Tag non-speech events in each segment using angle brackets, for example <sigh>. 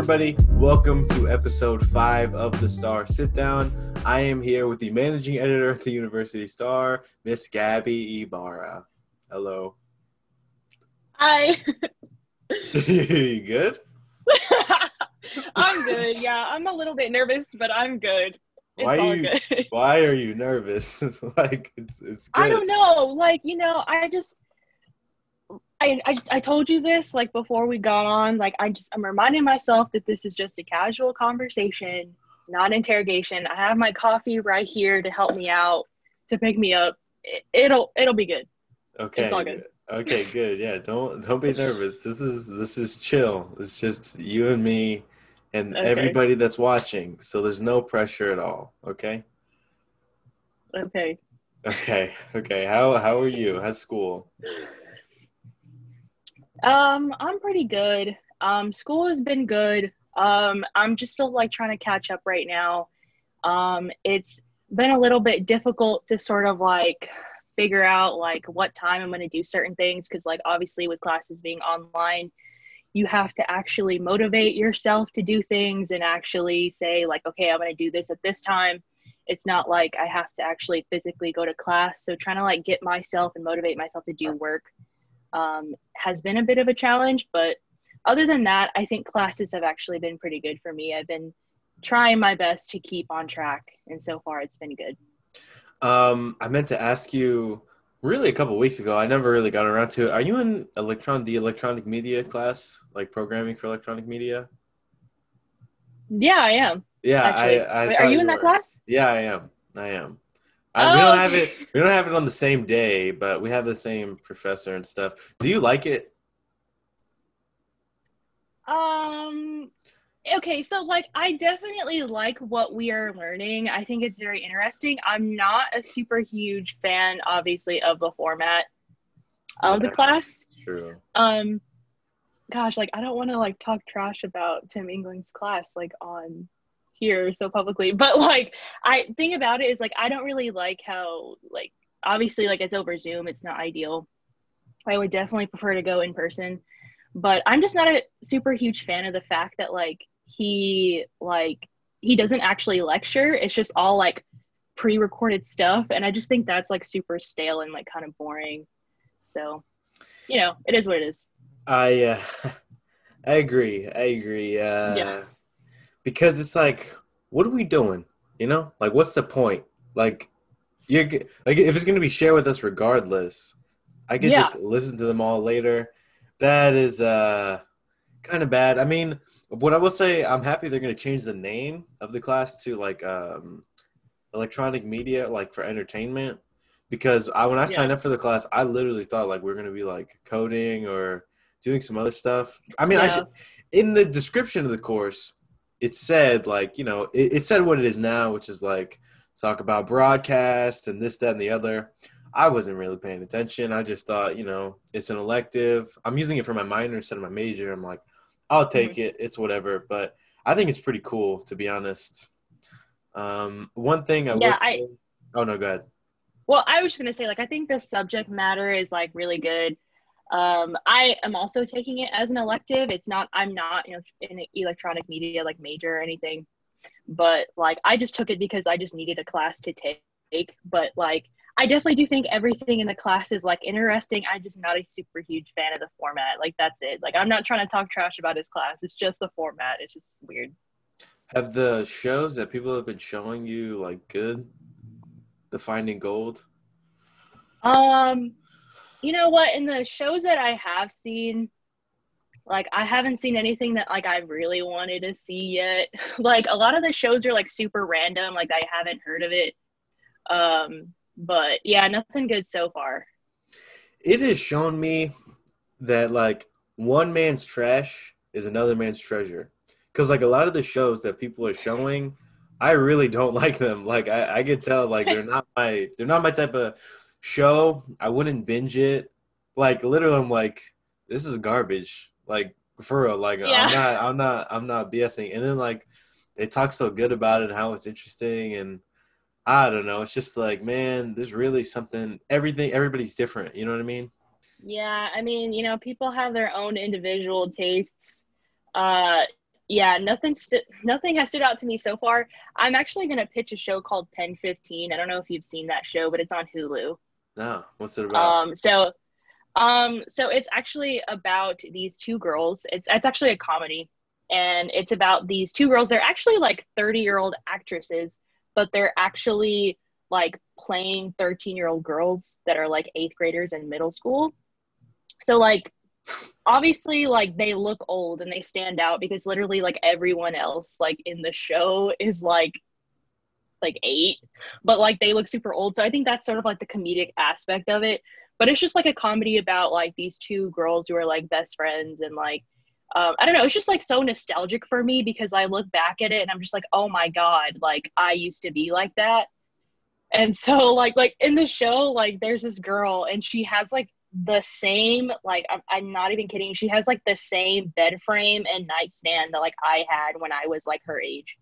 everybody. Welcome to episode five of the Star Sit Down. I am here with the managing editor of the University Star, Miss Gabby Ybarra. Hello. Hi. <laughs> you good? <laughs> I'm good. Yeah, I'm a little bit nervous, but I'm good. It's Why all you- Why are you nervous? <laughs> like it's it's good. I don't know. Like, you know, I just I, I I told you this like before we got on. Like I just I'm reminding myself that this is just a casual conversation, not interrogation. I have my coffee right here to help me out, to pick me up. It, it'll it'll be good. Okay. It's all good. Okay, good. Yeah, don't don't be nervous. This is this is chill. It's just you and me and Okay. everybody that's watching. So there's no pressure at all. Okay? Okay. Okay. Okay. How how are you? How's school? Um, I'm pretty good. Um, school has been good. Um, I'm just still like trying to catch up right now. Um, it's been a little bit difficult to sort of like figure out like what time I'm going to do certain things because like obviously with classes being online, you have to actually motivate yourself to do things and actually say like okay, I'm going to do this at this time. It's not like I have to actually physically go to class. So trying to like get myself and motivate myself to do work um, has been a bit of a challenge. But other than that, I think classes have actually been pretty good for me. I've been trying my best to keep on track, and so far it's been good. Um, I meant to ask you really a couple weeks ago. I never really got around to it. Are you in electron the electronic media class, like programming for electronic media? Yeah, I am. Yeah, Actually. I. I Wait, are you in that class? Yeah, I am. I am. I, we Oh, don't have it. We don't have it on the same day, but we have the same professor and stuff. Do you like it? Um. Okay, so like I definitely like what we are learning. I think it's very interesting. I'm not a super huge fan, obviously, of the format of the class. True. um gosh like i don't want to like talk trash about tim england's class like on here so publicly <laughs> but like i thing about it is like i don't really like how like obviously like it's over zoom it's not ideal i would definitely prefer to go in person but i'm just not a super huge fan of the fact that like he like he doesn't actually lecture it's just all like pre-recorded stuff and i just think that's like super stale and like kind of boring so you know it is what it is I uh, <laughs> I agree. I agree. Uh, Yeah. Because it's like, what are we doing? You know, like, what's the point? Like, you're like, if it's gonna be shared with us regardless, I could Yeah. just listen to them all later. That is uh kind of bad. I mean, what I will say, I'm happy they're gonna change the name of the class to like um electronic media, like for entertainment. Because I when I Yeah. signed up for the class, I literally thought like we are gonna be like coding or doing some other stuff. I mean, I should in the description of the course, it said like you know it, it said what it is now, which is like talk about broadcast and this, that, and the other. I wasn't really paying attention. I just thought you know it's an elective. I'm using it for my minor instead of my major. I'm like, I'll take Mm-hmm. it. It's whatever. But I think it's pretty cool to be honest. Um, one thing I Yeah, I- say. Oh no, go ahead. Well, I was just gonna say, like, I think the subject matter is like really good. Um, I am also taking it as an elective. It's not. I'm not, you know, in electronic media like major or anything, but like I just took it because I just needed a class to take. But like, I definitely do think everything in the class is like interesting. I'm just not a super huge fan of the format. Like that's it. Like I'm not trying to talk trash about his class. It's just the format. It's just weird. Have the shows that people have been showing you like good? The Finding Gold. Um, you know what? In the shows that I have seen, like I haven't seen anything that like I really wanted to see yet. <laughs> like a lot of the shows are like super random. Like I haven't heard of it. Um, but yeah, nothing good so far. It has shown me that like one man's trash is another man's treasure. Because like a lot of the shows that people are showing, I really don't <laughs> like them. Like I, I could tell like <laughs> they're not my they're not my type of show. I wouldn't binge it. Like literally, I'm like, this is garbage. Like for real. Like Yeah. I'm not I'm not I'm not BSing. And then like they talk so good about it and how it's interesting and I don't know. It's just like, man, there's really something. Everything, everybody's different. You know what I mean? Yeah, I mean, you know, people have their own individual tastes. Uh, yeah, nothing st- nothing has stood out to me so far. I'm actually gonna pitch a show called Pen 15. I don't know if you've seen that show, but it's on Hulu. No, what's it about? Um, so, um, so it's actually about these two girls. It's it's actually a comedy, and it's about these two girls. They're actually like 30 year old actresses, but they're actually like playing 13 year old girls that are like eighth graders in middle school. So like obviously like they look old and they stand out because literally like everyone else like in the show is like like eight but like they look super old. So i think that's sort of like the comedic aspect of it. But it's just like a comedy about like these two girls who are like best friends and like um, i don't know it's just like so nostalgic for me because i look back at it and i'm just like oh my god like i used to be like that. And so like like in the show like there's this girl and she has like the same like I'm, I'm not even kidding she has like the same bed frame and nightstand that like i had when i was like her age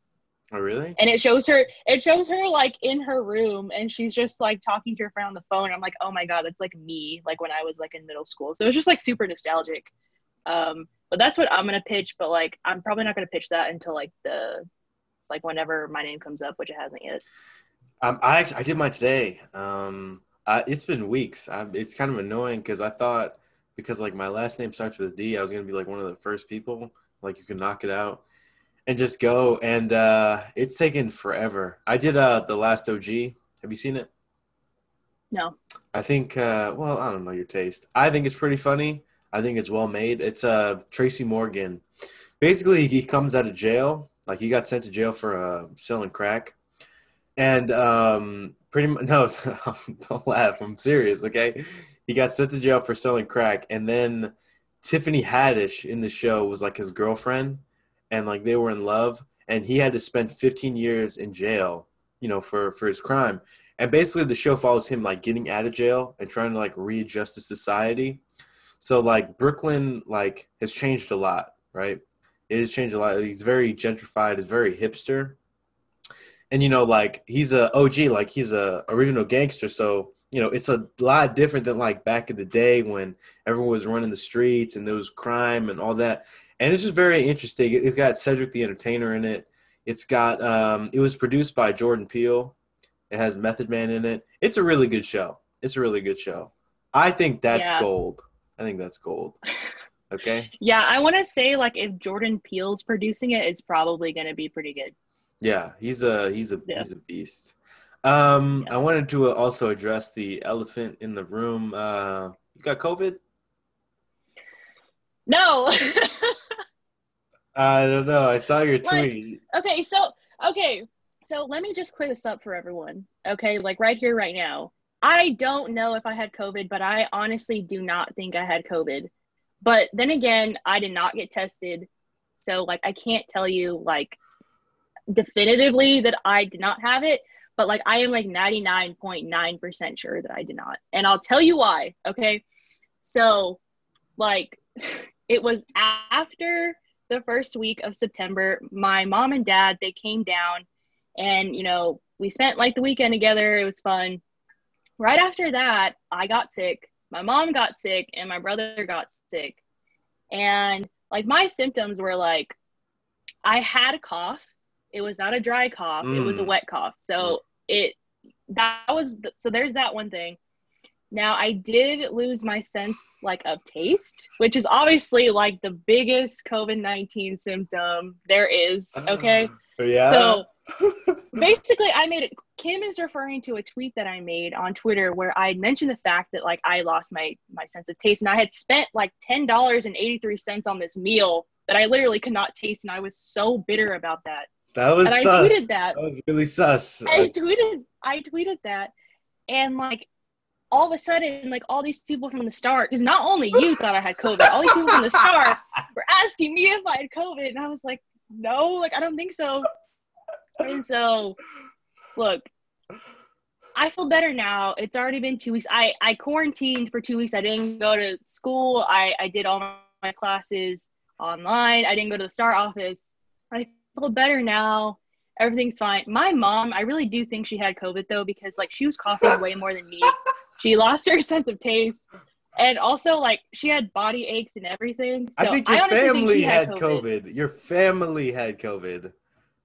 oh, really? and it shows her it shows her like in her room and she's just like talking to her friend on the phone i'm like oh my god that's like me like when i was like in middle school so it's just like super nostalgic um but that's what i'm gonna pitch but like i'm probably not gonna pitch that until like the like whenever my name comes up which it hasn't yet Um, I actually, I did mine today. Um, I, it's been weeks. I, it's kind of annoying because I thought because like my last name starts with a D, I was gonna be like one of the first people. Like you can knock it out and just go. And uh, it's taken forever. I did uh, the last OG. Have you seen it? no I think. Uh, well, I don't know your taste. I think it's pretty funny. I think it's well made. It's uh, Tracy Morgan. Basically, he comes out of jail. Like he got sent to jail for uh, selling crack, and um, pretty much <laughs> no, <laughs> don't laugh. I'm serious. Okay, he got sent to jail for selling crack, and then Tiffany Haddish in the show was like his girlfriend, and like they were in love, and he had to spend 15 years in jail, you know, for for his crime. And basically, the show follows him like getting out of jail and trying to like readjust to society. So like Brooklyn like has changed a lot, right? It has changed a lot. He's very gentrified. It's very hipster and you know like he's a og like he's a original gangster so you know it's a lot different than like back in the day when everyone was running the streets and there was crime and all that and it's just very interesting it's got cedric the entertainer in it it's got um it was produced by jordan peele it has method man in it it's a really good show it's a really good show i think that's Yeah. gold i think that's gold <laughs> okay yeah i want to say like if jordan peele's producing it it's probably going to be pretty good Yeah, he's a he's a Yeah. he's a beast. Um, Yeah. I wanted to also address the elephant in the room. Uh, you got COVID? no <laughs> I don't know. I saw your Like- tweet. Okay, so okay, so let me just clear this up for everyone. Okay, like right here, right now. I don't know if I had COVID, but I honestly do not think I had COVID. But then again, I did not get tested, so like I can't tell you like definitively that I did not have it. But like I am like ninety nine point nine percent sure that I did not, and I'll tell you why. Okay, so like <laughs> it was after the first week of September, my mom and dad they came down and you know, we spent like the weekend together. It was fun. Right after that, I got sick. My mom got sick and my brother got sick. And like my symptoms were like I had a cough. It was not a dry cough. It was a Mm. wet cough. So it that was so there's that one thing. Now I did lose my sense like of taste, which is obviously like the biggest COVID-19 symptom there is, ah, okay? Yeah. So <laughs> basically I made it Kim is referring to a tweet that I made on Twitter where I mentioned the fact that like I lost my my sense of taste and I had spent like $10.83 on this meal that I literally could not taste and I was so bitter about that. that was and I tweeted that. That was really sus. I tweeted I tweeted that and like all of a sudden like all these people from the start because not only you thought I had COVID, all these people from the start <laughs> were asking me if I had COVID and I was like, no, like I don't think so. And so look, I feel better now. It's already been two weeks. I, I quarantined for two weeks. I didn't go to school. I, I did all my classes online. I didn't go to the STAR office. I feel better now. Everything's fine. My mom, I really do think she had COVID though, because like she was coughing way more than me. She lost her <laughs> sense of taste. and also like she had body aches and everything. So I think your think family she had COVID. Your family had COVID.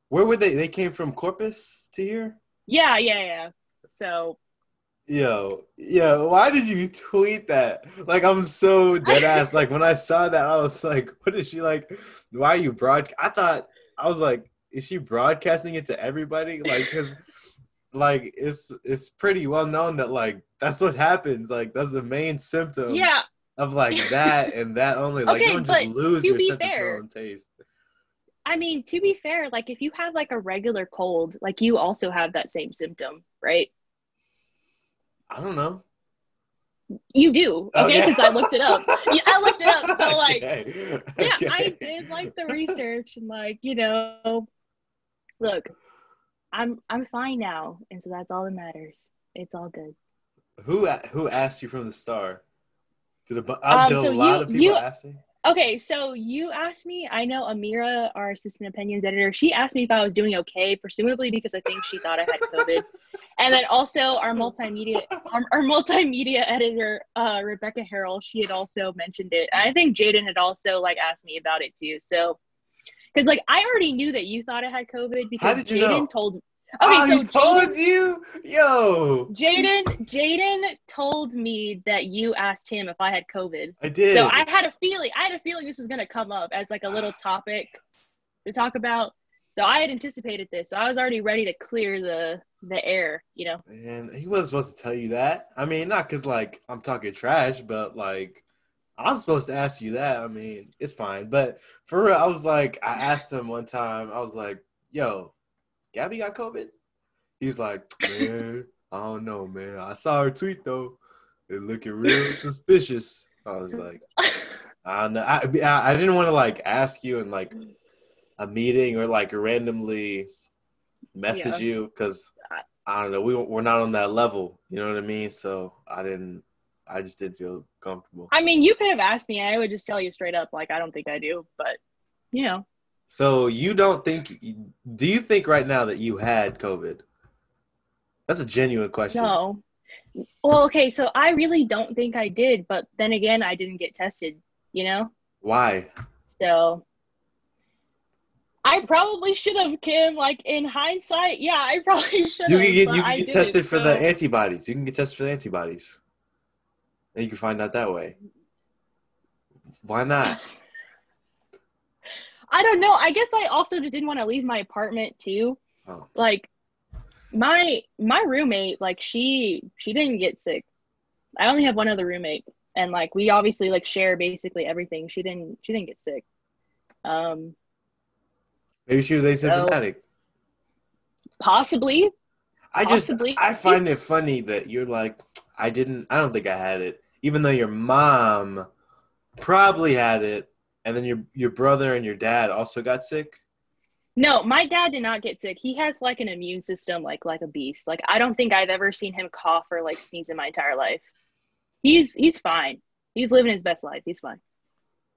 Where were they? They came from Corpus to here. Yeah, yeah, yeah. So Yo, yo, why did you tweet that? Like, I'm so dead ass. like, when I saw that, I was like, <laughs> what is she like? Why are you broad? I thought, I was like, is she broadcasting it to everybody? Like, cause, like, it's it's pretty well known that like that's what happens. Like, that's the main symptom. yeah, Of like <laughs> that and that only. Like, Okay, you don't just lose your sense of smell and taste. I mean to be fair, like if you have like a regular cold, like you also have that same symptom, right? I don't know. You do, oh, okay? Okay. Because I looked it up. Yeah, I looked it up. So like, <laughs> Okay. yeah, I did like the research and like you know, look, I'm I'm fine now, and so that's all that matters. It's all good. Who who asked you from the star? Did a, Um, did a lot you- of people you- ask you? Okay, so you asked me. I know Amira, our assistant opinions editor, she asked me if I was doing okay, presumably because I think she thought I had COVID. <laughs> and then also our multimedia, our, our multimedia editor, uh, Rebecca Harrell, she had also mentioned it. I think Jaden had also like asked me about it too. So, because like I already knew that you thought I had COVID because Jaden know? told. oh, Okay, he so told Jaden, you, yo. Jaden, Jaden told me that you asked him if I had COVID. I did. So I had a feeling, I had a feeling this was going to come up as like a little <sighs> topic to talk about. So I had anticipated this. So I was already ready to clear the the air, you know. And he wasn't supposed to tell you that. I mean, not because like I'm talking trash, but like I was supposed to ask you that. I mean, it's fine. But for real, I was like, I asked him one time. I was like, "Yo, Gabby got COVID." He was like, <laughs> "Man, I don't know, man. I saw her tweet though. It looking real <laughs> suspicious." I was like, I don't know. I, I didn't want to like ask you in like a meeting or like randomly message Yeah. you because I don't know. We we're not on that level. You know what I mean? So I didn't. I just didn't feel comfortable. I mean, you could have asked me. I would just tell you straight up, like I don't think I do. But you know, So you don't think? Do you think right now that you had COVID? That's a genuine question. no. Well, okay. So I really don't think I did. But then again, I didn't get tested. You know. Why? So I probably should have, Kim. Like in hindsight, yeah, I probably <laughs> should You have. can get you can get tested for so- the antibodies. You can get tested for the antibodies, and you can find out that way. Why not? <laughs> I don't know. I guess I also just didn't want to leave my apartment too. Oh. Like my my roommate, like she she didn't get sick. I only have one other roommate, and like we obviously like share basically everything. She didn't she didn't get sick. Um, Maybe she was asymptomatic. possibly. I just Possibly. I find it funny that you're like I didn't I don't think I had it even though your mom probably had it and then your your brother and your dad also got sick. No, my dad did not get sick. He has like an immune system like like a beast. Like I don't think I've ever seen him cough or like sneeze in my entire life. He's he's fine. He's living his best life. He's fine.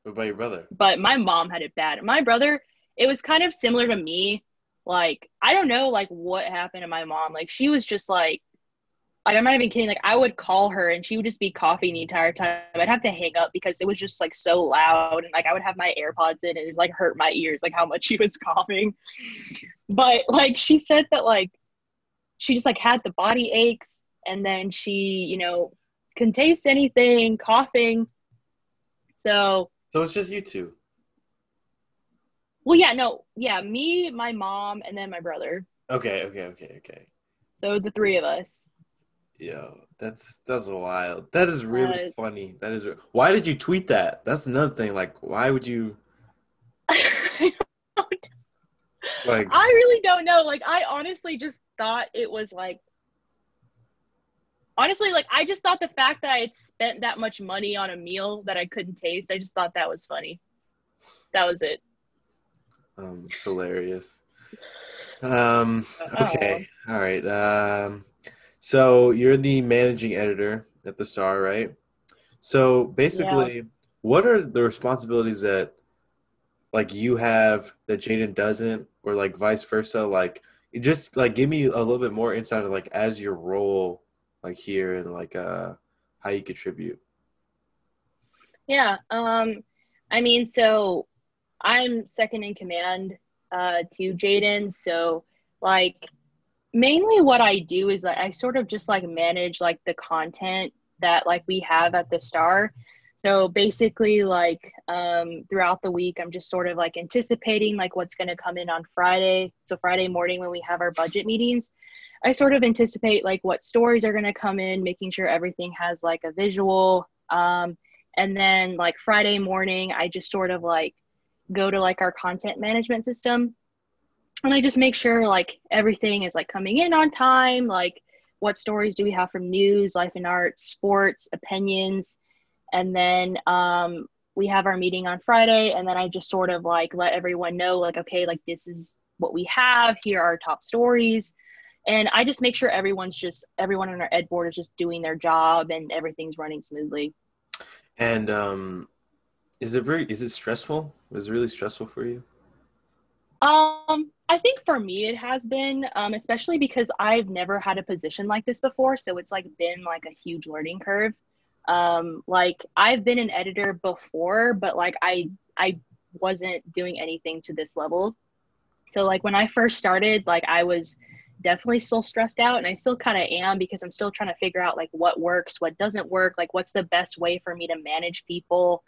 What about your brother? But my mom had it bad. My brother, it was kind of similar to me. Like I don't know like what happened to my mom. Like she was just like like I'm not even kidding. Like I would call her and she would just be coughing the entire time. I'd have to hang up because it was just like so loud and like I would have my AirPods in and it like hurt my ears like how much she was <laughs> coughing. But like she said that like she just like had the body aches and then she, you know, couldn't taste anything, coughing. So So it's just you two. well yeah, no, yeah, me, my mom, and then my brother. Okay, okay, okay, okay. So the three of us. Yo, that's that's wild. That is really Uh, funny. That is. re- Why did you tweet that? That's another thing. Like, why would you <laughs> like? I really don't know. Like, I honestly just thought it was like, honestly, like, I just thought the fact that I had spent that much money on a meal that I couldn't taste, I just thought that was funny. That was it. Um, it's hilarious. Um, okay, all right. Um, so you're the managing editor at the Star, right? So basically, what are the responsibilities that like you have that Jaden doesn't, or like vice versa? Like, just like give me a little bit more insight of like as your role, like here, and like uh how you contribute. Yeah. Um, I mean, so I'm second in command uh, to Jaden. So, like, mainly what I do is like, I sort of just like manage like the content that like we have at the Star. So basically, like um, throughout the week, I'm just sort of like anticipating like what's going to come in on Friday. So Friday morning when we have our budget meetings, I sort of anticipate like what stories are going to come in, making sure everything has like a visual. Um, and then like Friday morning, I just sort of like go to like our content management system and I just make sure like everything is like coming in on time. Like what stories do we have from news, life and arts, sports, opinions, and then um, we have our meeting on Friday, and then I just sort of like let everyone know like okay, like this is what we have. Here are our top stories. And I just make sure everyone's just everyone on our ed board is just doing their job and everything's running smoothly. And um, is it very is it stressful? Is it really stressful for you? Um, I think for me it has been, um, especially because I've never had a position like this before, so it's like been like a huge learning curve. Um, like I've been an editor before, but like I I wasn't doing anything to this level. So like when I first started, like I was definitely still stressed out and I still kind of am because I'm still trying to figure out like what works, what doesn't work, like what's the best way for me to manage people.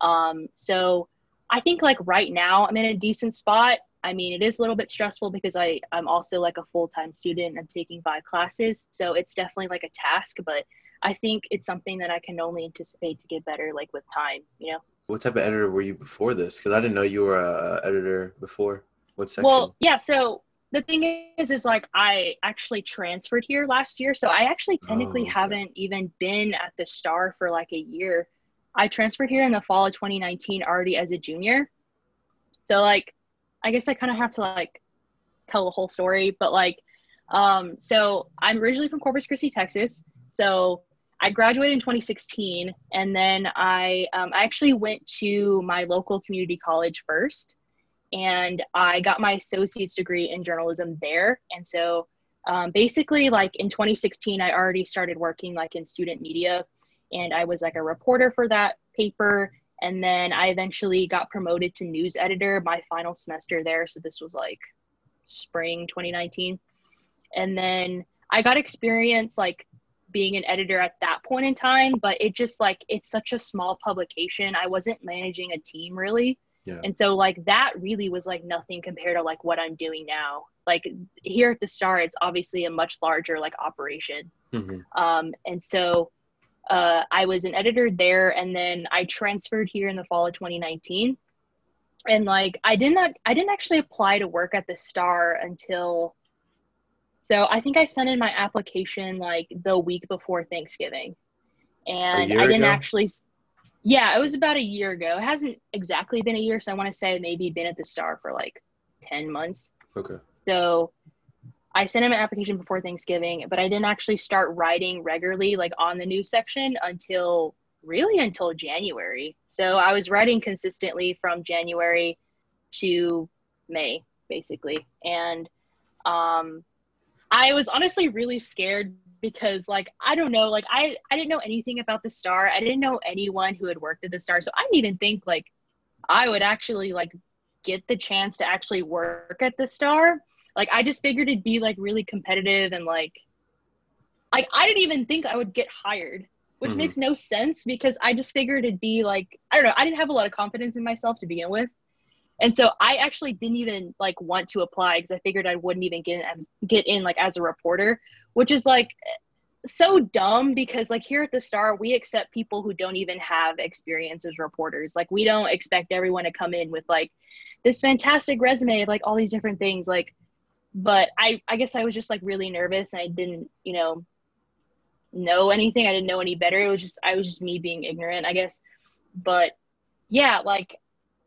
Um, so I think like right now I'm in a decent spot. I mean, it is a little bit stressful because I I'm also like a full-time student. I'm taking five classes, so it's definitely like a task, but I think it's something that I can only anticipate to get better like with time, you know. What type of editor were you before this? Because I didn't know you were a editor before. What section? Well, yeah. So the thing is, is like I actually transferred here last year, so I actually technically oh, okay. haven't even been at the Star for like a year. I transferred here in the fall of 2019 already as a junior. So like I guess I kind of have to like tell the whole story, but like um so I'm originally from Corpus Christi, Texas. So I graduated in 2016 and then I um, I actually went to my local community college first and I got my associate's degree in journalism there. And so um, basically like in 2016 I already started working like in student media and I was like a reporter for that paper. And then I eventually got promoted to news editor my final semester there. So this was like spring 2019. And then I got experience like being an editor at that point in time, but it just like it's such a small publication. I wasn't managing a team really. Yeah. And so like that really was like nothing compared to like what I'm doing now. Like here at the Star, it's obviously a much larger like operation. Mm-hmm. Um, and so uh, I was an editor there, and then I transferred here in the fall of 2019. And like I did not, I didn't actually apply to work at the Star until. So I think I sent in my application like the week before Thanksgiving, and I didn't ago? actually. Yeah, it was about a year ago. It hasn't exactly been a year, so I want to say maybe been at the Star for like ten months. Okay. So I sent him an application before Thanksgiving, but I didn't actually start writing regularly, like on the news section, until really until January. So I was writing consistently from January to May, basically. And um, I was honestly really scared because, like, I don't know, like, I, I didn't know anything about the star. I didn't know anyone who had worked at the star. So I didn't even think, like, I would actually, like, get the chance to actually work at the star like I just figured it'd be like really competitive and like like I didn't even think I would get hired, which mm-hmm. makes no sense because I just figured it'd be like I don't know, I didn't have a lot of confidence in myself to begin with. And so I actually didn't even like want to apply because I figured I wouldn't even get in, get in like as a reporter, which is like so dumb because like here at the star we accept people who don't even have experience as reporters like we don't expect everyone to come in with like this fantastic resume of like all these different things like but I I guess I was just like really nervous and I didn't you know know anything. I didn't know any better. It was just I was just me being ignorant, I guess. But yeah, like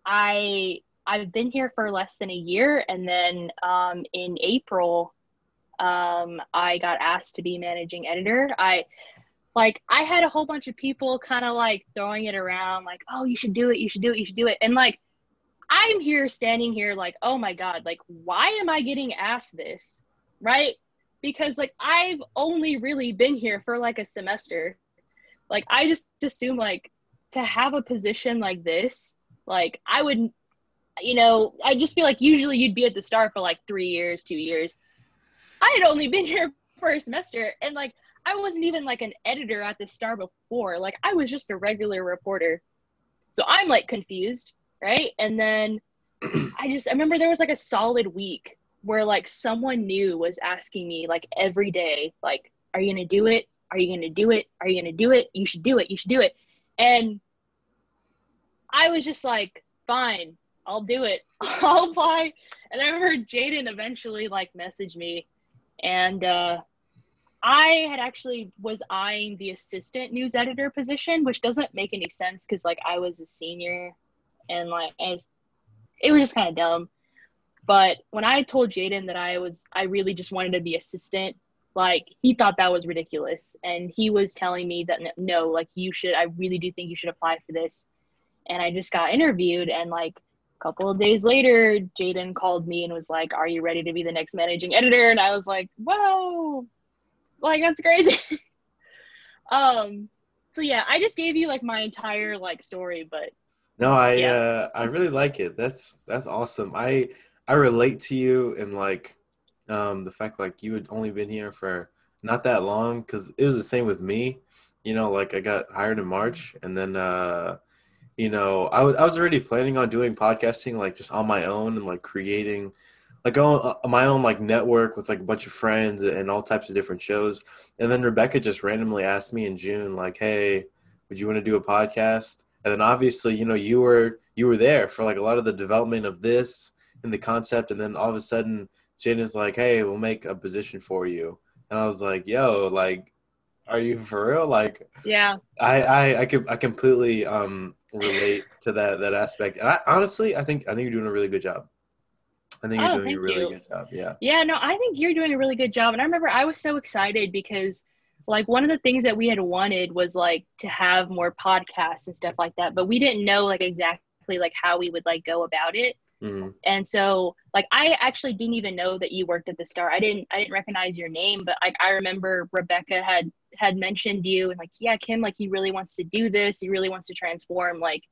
I I've been here for less than a year, and then um, in April, um, I got asked to be managing editor. I like I had a whole bunch of people kind of like throwing it around, like, "Oh, you should do it, you should do it, you should do it," and like I'm here standing here like, oh my God, like, why am I getting asked this? Right? Because like I've only really been here for like a semester. Like I just assume like to have a position like this, like I would, you know, I'd just be like, usually you'd be at the Star for like three years, two years. I had only been <laughs> here for a semester, and like I wasn't even like an editor at the Star before. Like I was just a regular reporter. So I'm like confused, right? And then I just I remember there was like a solid week where like someone new was asking me like every day, like, are you gonna do it? Are you gonna do it? Are you gonna do it? You should do it. You should do it. And I was just like, fine, I'll do it. <laughs> I'll apply. And I remember Jaden eventually like messaged me and uh I had actually was eyeing the assistant news editor position, which doesn't make any sense because like I was a senior and like it was just kind of dumb. But when I told Jaden that I was I really just wanted to be assistant, like he thought that was ridiculous. And he was telling me that no, like you should I really do think you should apply for this. And I just got interviewed and like a couple of days later, Jaden called me and was like, Are you ready to be the next managing editor? And I was like, Whoa, like that's crazy. <laughs> um, so yeah, I just gave you like my entire like story, but no, I yeah. uh, I really like it. That's that's awesome. I I relate to you and like um, the fact like you had only been here for not that long because it was the same with me. You know, like I got hired in March, and then uh, you know I was I was already planning on doing podcasting like just on my own and like creating like on uh, my own like network with like a bunch of friends and all types of different shows. And then Rebecca just randomly asked me in June, like, "Hey, would you want to do a podcast?" And then obviously, you know, you were you were there for like a lot of the development of this and the concept. And then all of a sudden, Jen is like, "Hey, we'll make a position for you." And I was like, "Yo, like, are you for real?" Like, yeah, I I I, could, I completely um relate to that that aspect. And I, honestly, I think I think you're doing a really good job. I think you're oh, doing a really you. good job. Yeah. Yeah, no, I think you're doing a really good job. And I remember I was so excited because like one of the things that we had wanted was like to have more podcasts and stuff like that, but we didn't know like exactly like how we would like go about it. Mm-hmm. And so like I actually didn't even know that you worked at the Star. I didn't I didn't recognize your name, but like I remember Rebecca had had mentioned you and like yeah, Kim like he really wants to do this. He really wants to transform like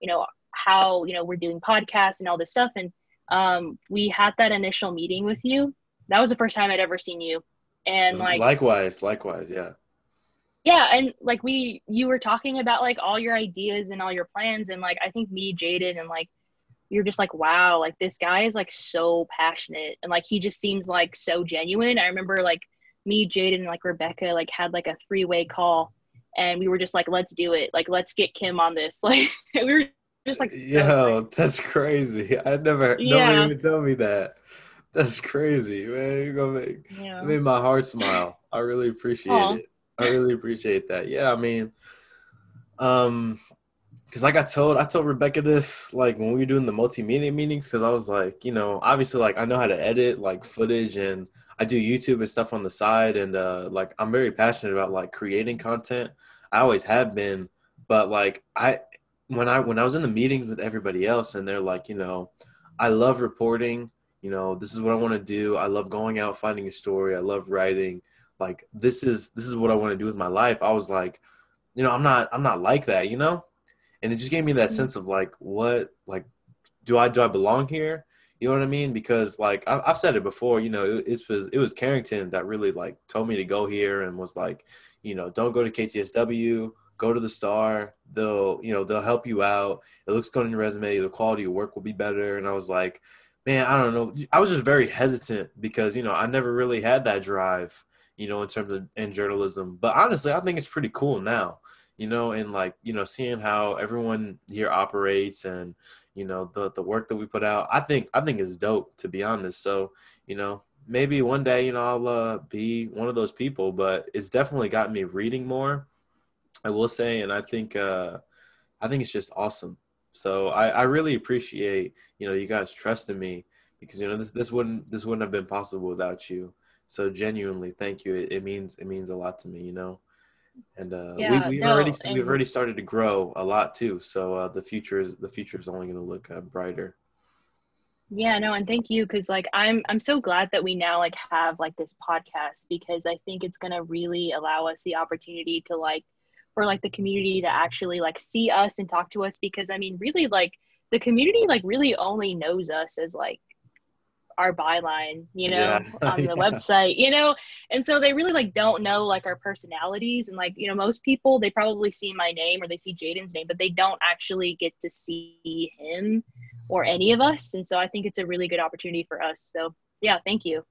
you know how you know we're doing podcasts and all this stuff and um, we had that initial meeting with you. That was the first time I'd ever seen you. And like likewise, likewise, yeah. Yeah, and like we you were talking about like all your ideas and all your plans and like I think me, Jaden, and like you're just like, wow, like this guy is like so passionate and like he just seems like so genuine. I remember like me, Jaden, and like Rebecca like had like a three way call and we were just like, let's do it. Like let's get Kim on this. <laughs> Like we were just like so yo that's crazy i never yeah. nobody even told me that <laughs> that's crazy man. You're gonna make yeah. made my heart smile. I really appreciate Aww. it. I really appreciate that. Yeah i mean um because like i told i told rebecca this like when we were doing the multimedia meetings because i was like you know obviously like i know how to edit like footage and i do youtube and stuff on the side and uh like i'm very passionate about like creating content. I always have been but like i when I when I was in the meetings with everybody else and they're like, you know, I love reporting, you know, this is what I want to do. I love going out finding a story. I love writing. Like this is this is what I want to do with my life. I was like, you know, I'm not I'm not like that, you know? And it just gave me that mm-hmm. sense of like what like do I do I belong here? You know what I mean? Because like I, have said it before, you know, it, it was it was Carrington that really like told me to go here and was like, you know, don't go to KTSW go to the star they'll you know they'll help you out it looks good on your resume the quality of work will be better and i was like man i don't know. I was just very hesitant because you know i never really had that drive you know in terms of in journalism. But honestly i think it's pretty cool now you know and like you know seeing how everyone here operates and you know the the work that we put out i think i think is dope to be honest. So you know maybe one day you know i'll uh, be one of those people but it's definitely got me reading more I will say, and I think uh, I think it's just awesome. So I, I really appreciate you know you guys trusting me because you know this this wouldn't this wouldn't have been possible without you. So genuinely, thank you. It, it means it means a lot to me. You know, and uh, yeah, we we no, already we've already started to grow a lot too. So uh, the future is the future is only going to look uh, brighter. Yeah, no, and thank you because like I'm I'm so glad that we now like have like this podcast because I think it's gonna really allow us the opportunity to like for like the community to actually like see us and talk to us because I mean really like the community like really only knows us as like our byline, you know, yeah. <laughs> on the <laughs> yeah. website, you know, and so they really like don't know like our personalities and like you know most people they probably see my name or they see Jaden's name, but they don't actually get to see him or any of us, and so I think it's a really good opportunity for us. So yeah, thank you.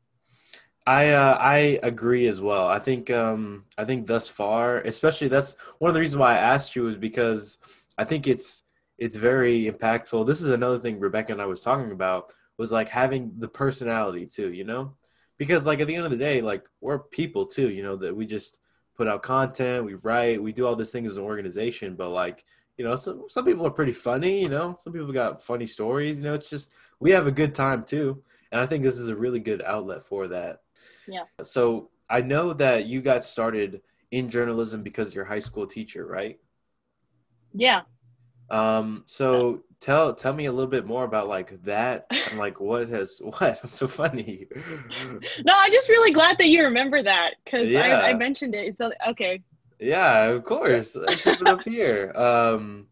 I uh, I agree as well. I think um, I think thus far, especially that's one of the reasons why I asked you is because I think it's it's very impactful. This is another thing Rebecca and I was talking about was like having the personality too, you know? Because like at the end of the day, like we're people too, you know, that we just put out content, we write, we do all these things as an organization, but like, you know, some some people are pretty funny, you know, some people got funny stories, you know, it's just we have a good time too. And I think this is a really good outlet for that. Yeah. So I know that you got started in journalism because you're a high school teacher, right? Yeah. Um, so tell tell me a little bit more about like that and like what has <laughs> what What's so funny no i'm just really glad that you remember that because yeah. I, I, mentioned it so okay yeah of course keep it up here <laughs> um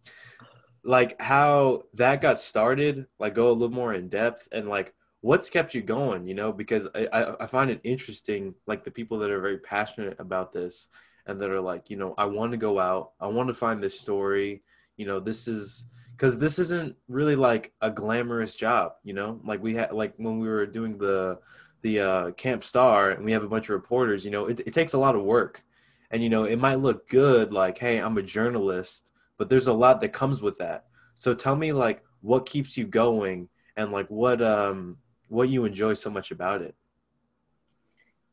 like how that got started like go a little more in depth and like what's kept you going you know because I, I, find it interesting like the people that are very passionate about this and that are like you know i want to go out. I want to find this story. You know this is because this isn't really like a glamorous job you know? Like we had like when we were doing the the uh, camp star and we have a bunch of reporters you know it, it takes a lot of work. And you know it might look good like hey i'm a journalist but there's a lot that comes with that. So tell me like what keeps you going and like what um what you enjoy so much about it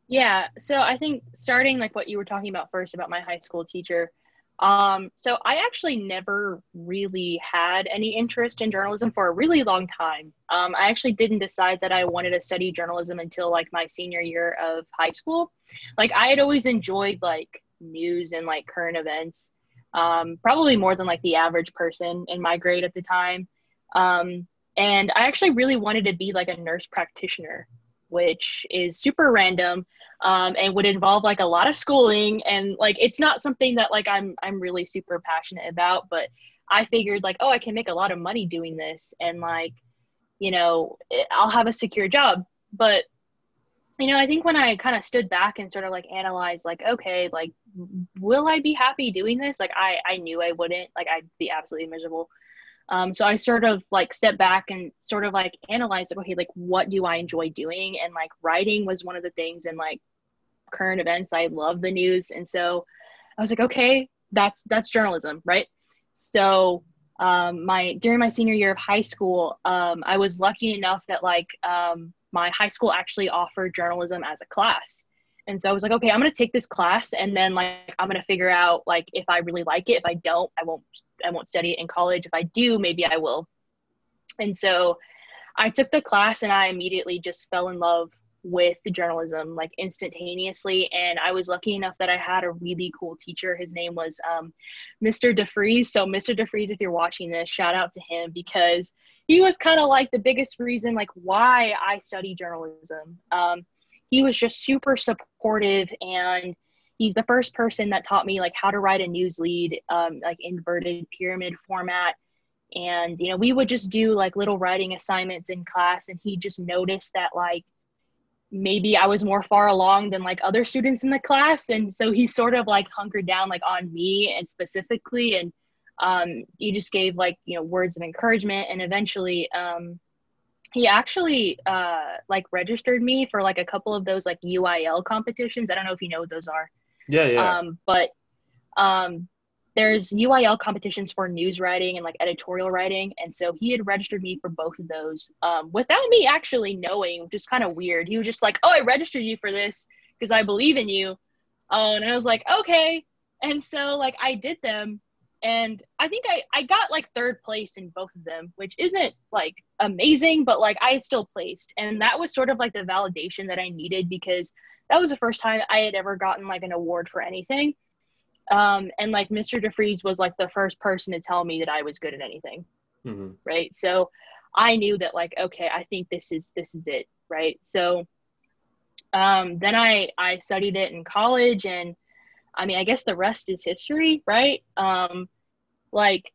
yeah so i think starting like what you were talking about first about my high school teacher um, so I actually never really had any interest in journalism for a really long time. Um, I actually didn't decide that I wanted to study journalism until like my senior year of high school. Like I had always enjoyed like news and like current events, um, probably more than like the average person in my grade at the time. Um, and I actually really wanted to be like a nurse practitioner, which is super random um, and would involve like a lot of schooling. And like it's not something that like I'm I'm really super passionate about but I figured like oh I can make a lot of money doing this. And like you know I'll have a secure job. But you know I think when I kind of stood back and sort of like analyzed like okay like will I be happy doing this? Like I I knew I wouldn't. Like I'd be absolutely miserable um, so I sort of like stepped back and sort of like analyzed like, okay, like what do I enjoy doing? And like writing was one of the things and like current events. I love the news. And so I was like, okay, that's that's journalism, right? So um, my during my senior year of high school, um, I was lucky enough that like um, my high school actually offered journalism as a class. And so I was like, okay, I'm gonna take this class, and then like I'm gonna figure out like if I really like it. If I don't, I won't. I won't study it in college. If I do, maybe I will. And so I took the class, and I immediately just fell in love with journalism like instantaneously and i was lucky enough that i had a really cool teacher his name was um, mr defries so mr defries if you're watching this shout out to him because he was kind of like the biggest reason like why i study journalism um, he was just super supportive and he's the first person that taught me like how to write a news lead um, like inverted pyramid format and you know we would just do like little writing assignments in class and he just noticed that like maybe I was more far along than like other students in the class. And so he sort of like hunkered down like on me and specifically and um, he just gave like, you know, words of encouragement and eventually um, he actually uh, like registered me for like a couple of those like UIL competitions. I don't know if you know what those are. Yeah, yeah. Um, but um, there's UIL competitions for news writing and like editorial writing. And so he had registered me for both of those um, without me actually knowing, which is kind of weird. He was just like, Oh, I registered you for this because I believe in you. Uh, and I was like, Okay. And so like I did them. And I think I, I got like third place in both of them, which isn't like amazing, but like I still placed. And that was sort of like the validation that I needed because that was the first time I had ever gotten like an award for anything um, and like Mr. DeFries was like the first person to tell me that I was good at anything. Mm-hmm. Right. So I knew that like, okay, I think this is, this is it. Right. So um, then I, I studied it in college and I mean, I guess the rest is history, right? Um, like,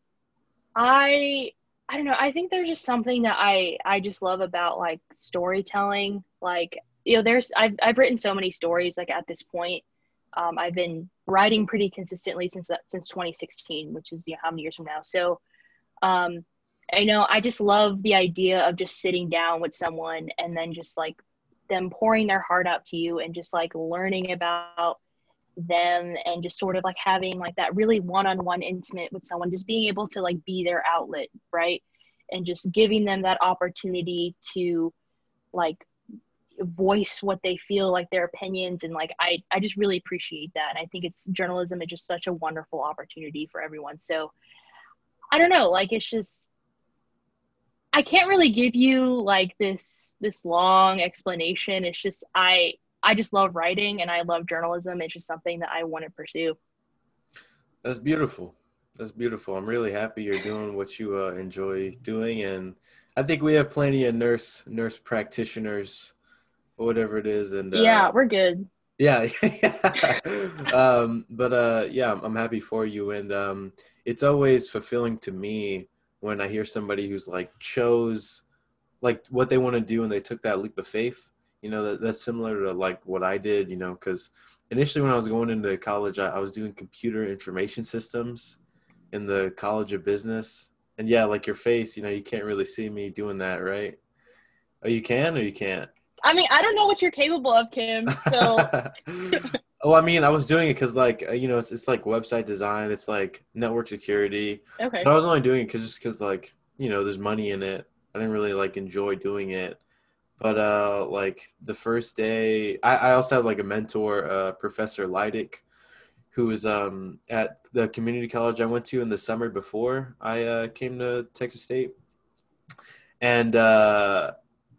I I don't know. I think there's just something that I I just love about like storytelling. Like you know, there's I've I've written so many stories like at this point. Um, I've been writing pretty consistently since since 2016, which is you know, how many years from now. So, um, I know I just love the idea of just sitting down with someone and then just like them pouring their heart out to you and just like learning about them and just sort of like having like that really one-on-one intimate with someone just being able to like be their outlet right? And just giving them that opportunity to like voice what they feel like their opinions and like i i just really appreciate that. And i think it's journalism is just such a wonderful opportunity for everyone. So i don't know like it's just i can't really give you like this this long explanation. It's just i I just love writing and I love journalism. It's just something that I want to pursue. That's beautiful. That's beautiful. I'm really happy you're doing what you uh, enjoy doing, and I think we have plenty of nurse nurse practitioners, or whatever it is. And uh, yeah, we're good. Yeah, <laughs> um, but uh, yeah, I'm happy for you, and um, it's always fulfilling to me when I hear somebody who's like chose like what they want to do and they took that leap of faith you know that, that's similar to like what i did you know because initially when i was going into college I, I, was doing computer information systems in the college of business. And yeah like your face you know you can't really see me doing that right? Oh you can or you can't? I mean i don't know what you're capable of kim so. <laughs> Oh i mean i was doing it because like uh, you know it's, it's like website design it's like network security. Okay. But i was only doing it because just because like you know there's money in it. I didn't really like enjoy doing it but uh, like the first day, I, I also had like a mentor, uh, Professor Leidick, who was um, at the community college I went to in the summer before I uh, came to Texas State, and uh,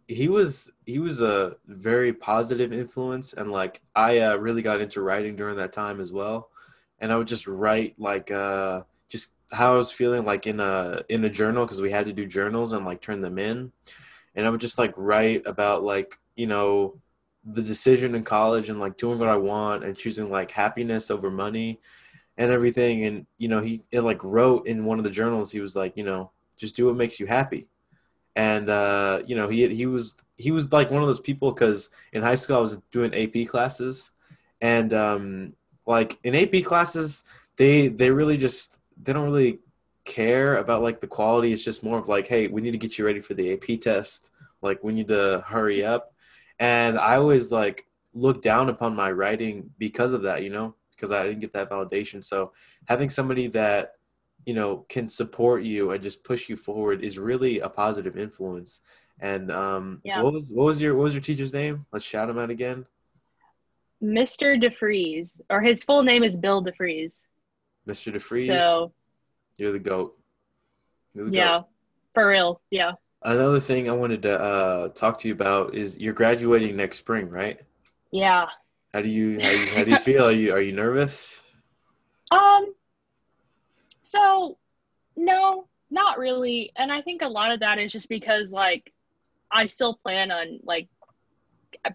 he was he was a very positive influence, and like I uh, really got into writing during that time as well, and I would just write like uh, just how I was feeling like in a in a journal because we had to do journals and like turn them in and I would just like write about like you know the decision in college and like doing what I want and choosing like happiness over money and everything. And you know he it like wrote in one of the journals he was like you know just do what makes you happy. And uh you know he he was he was like one of those people because in high school I was doing AP classes. And um like in AP classes they they really just they don't really care about like the quality. It's just more of like, hey, we need to get you ready for the AP test. Like we need to hurry up. And I always like look down upon my writing because of that, you know, because I didn't get that validation. So having somebody that, you know, can support you and just push you forward is really a positive influence. And um, yeah. what was what was your what was your teacher's name? Let's shout him out again. Mr. DeFries, or his full name is Bill DeFries. Mr. DeFries. So you're the goat. You're the yeah, goat. for real. Yeah. Another thing I wanted to uh, talk to you about is you're graduating next spring, right? Yeah. How do you how, you, how do you <laughs> feel? Are you are you nervous? Um. So, no, not really. And I think a lot of that is just because like I still plan on like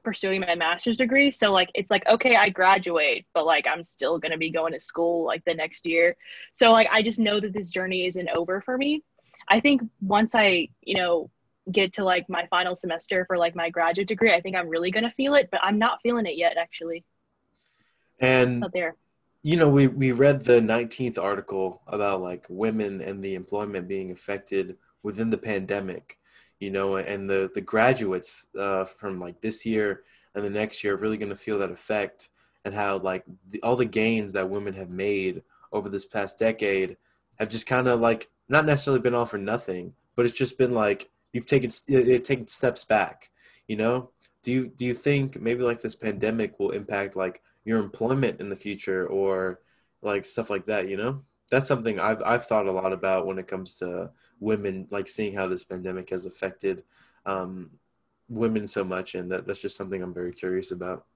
pursuing my master's degree. So like it's like okay, I graduate, but like I'm still going to be going to school like the next year. So like I just know that this journey isn't over for me. I think once I, you know, get to like my final semester for like my graduate degree, I think I'm really going to feel it, but I'm not feeling it yet actually. And not there. You know, we we read the 19th article about like women and the employment being affected within the pandemic you know, and the the graduates uh, from like this year and the next year are really going to feel that effect and how like the, all the gains that women have made over this past decade have just kind of like not necessarily been all for nothing, but it's just been like you've taken they've taken steps back. You know, do you do you think maybe like this pandemic will impact like your employment in the future or like stuff like that? You know that's something I've I've thought a lot about when it comes to women, like seeing how this pandemic has affected um, women so much, and that that's just something I'm very curious about.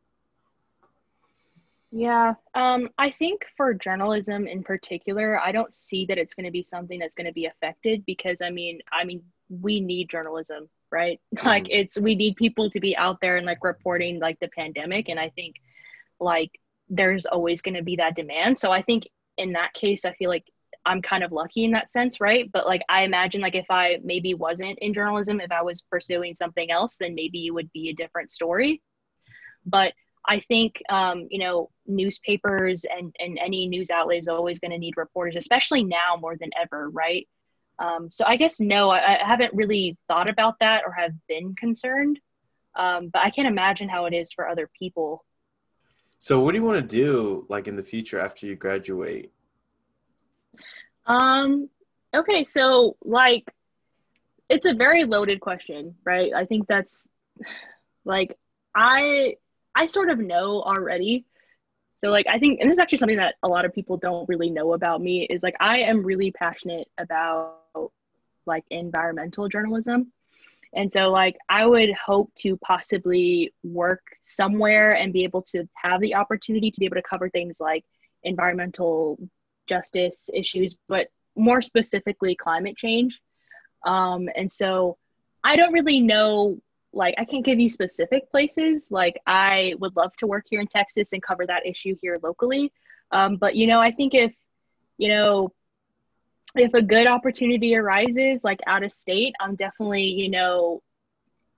Yeah, um, I think for journalism in particular, I don't see that it's going to be something that's going to be affected because I mean, I mean, we need journalism, right? <laughs> Mm-hmm. Like it's we need people to be out there and like reporting like the pandemic, and I think like there's always going to be that demand. So I think in that case, I feel like I'm kind of lucky in that sense, right? But like I imagine like if I maybe wasn't in journalism, if I was pursuing something else, then maybe it would be a different story. But I think um, you know newspapers and and any news outlet is always going to need reporters, especially now more than ever, right? Um, so I guess no, I, I, haven't really thought about that or have been concerned, um, but I can't imagine how it is for other people. So what do you want to do like in the future after you graduate? Um. Okay, so like, it's a very loaded question, right? I think that's like I I sort of know already. So like I think and this is actually something that a lot of people don't really know about me is like I am really passionate about like environmental journalism. And so like I would hope to possibly work somewhere and be able to have the opportunity to be able to cover things like environmental justice issues, but more specifically climate change. Um, and so I don't really know like I can't give you specific places. Like I would love to work here in Texas and cover that issue here locally. Um, but you know, I think if you know if a good opportunity arises like out of state, I'm definitely you know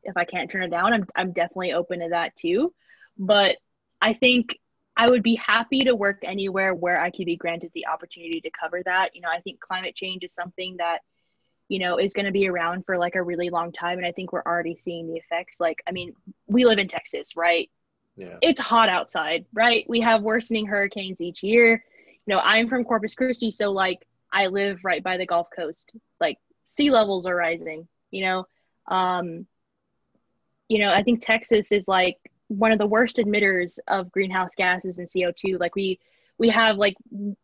if I can't turn it down, I'm I'm definitely open to that too. But I think I would be happy to work anywhere where I could be granted the opportunity to cover that. You know, I think climate change is something that you know, is going to be around for like a really long time. And I think we're already seeing the effects. Like, I mean, we live in Texas, right? Yeah. It's hot outside, right? We have worsening hurricanes each year. You know, I'm from Corpus Christi, so like I live right by the Gulf Coast. Like sea levels are rising, you know. Um, you know, I think Texas is like one of the worst emitters of greenhouse gases and CO2. Like we we have like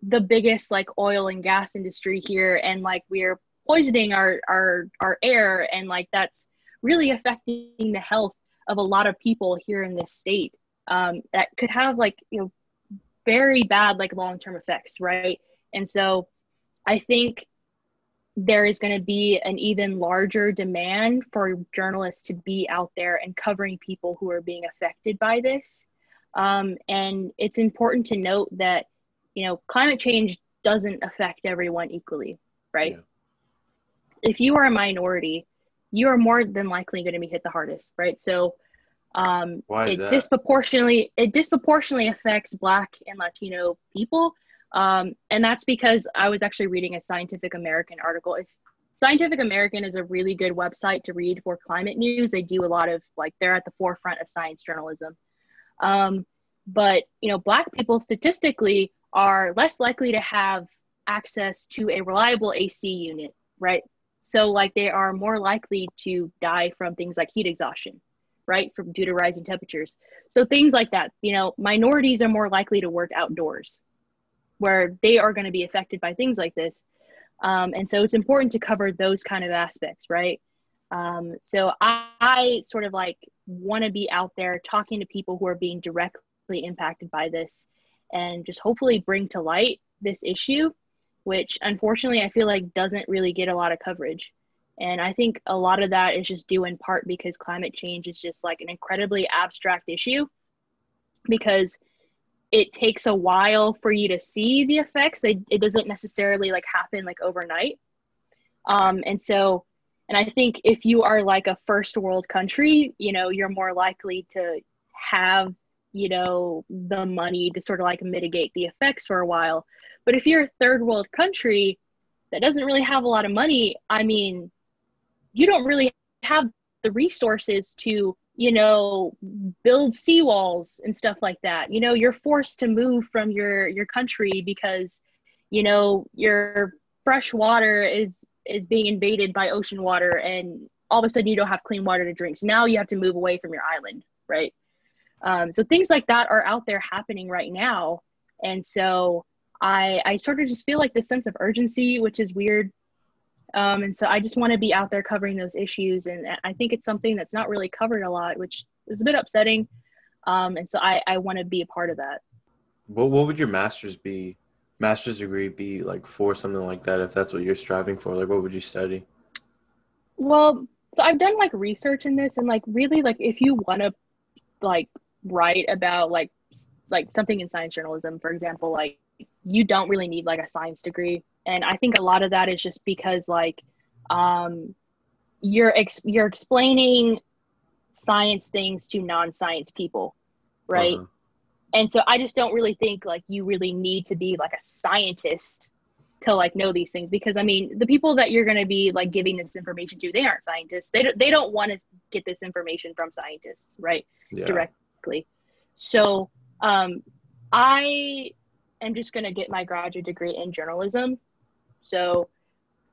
the biggest like oil and gas industry here and like we're poisoning our our our air and like that's really affecting the health of a lot of people here in this state um, that could have like you know very bad like long-term effects right and so i think there is going to be an even larger demand for journalists to be out there and covering people who are being affected by this um, and it's important to note that you know climate change doesn't affect everyone equally right yeah if you are a minority, you are more than likely going to be hit the hardest, right? So um, it that? disproportionately it disproportionately affects Black and Latino people, um, and that's because I was actually reading a Scientific American article. If Scientific American is a really good website to read for climate news. They do a lot of like they're at the forefront of science journalism. Um, but you know, Black people statistically are less likely to have access to a reliable AC unit, right? So like they are more likely to die from things like heat exhaustion, right? From due to rising temperatures. So things like that, you know, minorities are more likely to work outdoors where they are going to be affected by things like this. Um, and so it's important to cover those kind of aspects, right? Um, so I, I sort of like want to be out there talking to people who are being directly impacted by this and just hopefully bring to light this issue which unfortunately I feel like doesn't really get a lot of coverage. And I think a lot of that is just due in part because climate change is just like an incredibly abstract issue because it takes a while for you to see the effects. It, it doesn't necessarily like happen like overnight. Um, and so, and I think if you are like a first world country, you know, you're more likely to have, you know, the money to sort of like mitigate the effects for a while. But if you're a third world country that doesn't really have a lot of money, I mean, you don't really have the resources to, you know, build seawalls and stuff like that. You know, you're forced to move from your your country because, you know, your fresh water is is being invaded by ocean water and all of a sudden you don't have clean water to drink. So now you have to move away from your island, right? Um, so things like that are out there happening right now. And so I I sort of just feel like this sense of urgency, which is weird. Um, and so I just want to be out there covering those issues, and I think it's something that's not really covered a lot, which is a bit upsetting. Um, and so I I want to be a part of that. What what would your master's be? Master's degree be like for something like that? If that's what you're striving for, like what would you study? Well, so I've done like research in this, and like really like if you want to like write about like like something in science journalism, for example, like you don't really need like a science degree, and I think a lot of that is just because like um, you're ex- you're explaining science things to non-science people, right? Uh-huh. And so I just don't really think like you really need to be like a scientist to like know these things because I mean the people that you're going to be like giving this information to they aren't scientists they don't they don't want to get this information from scientists right yeah. directly so um, I am just going to get my graduate degree in journalism so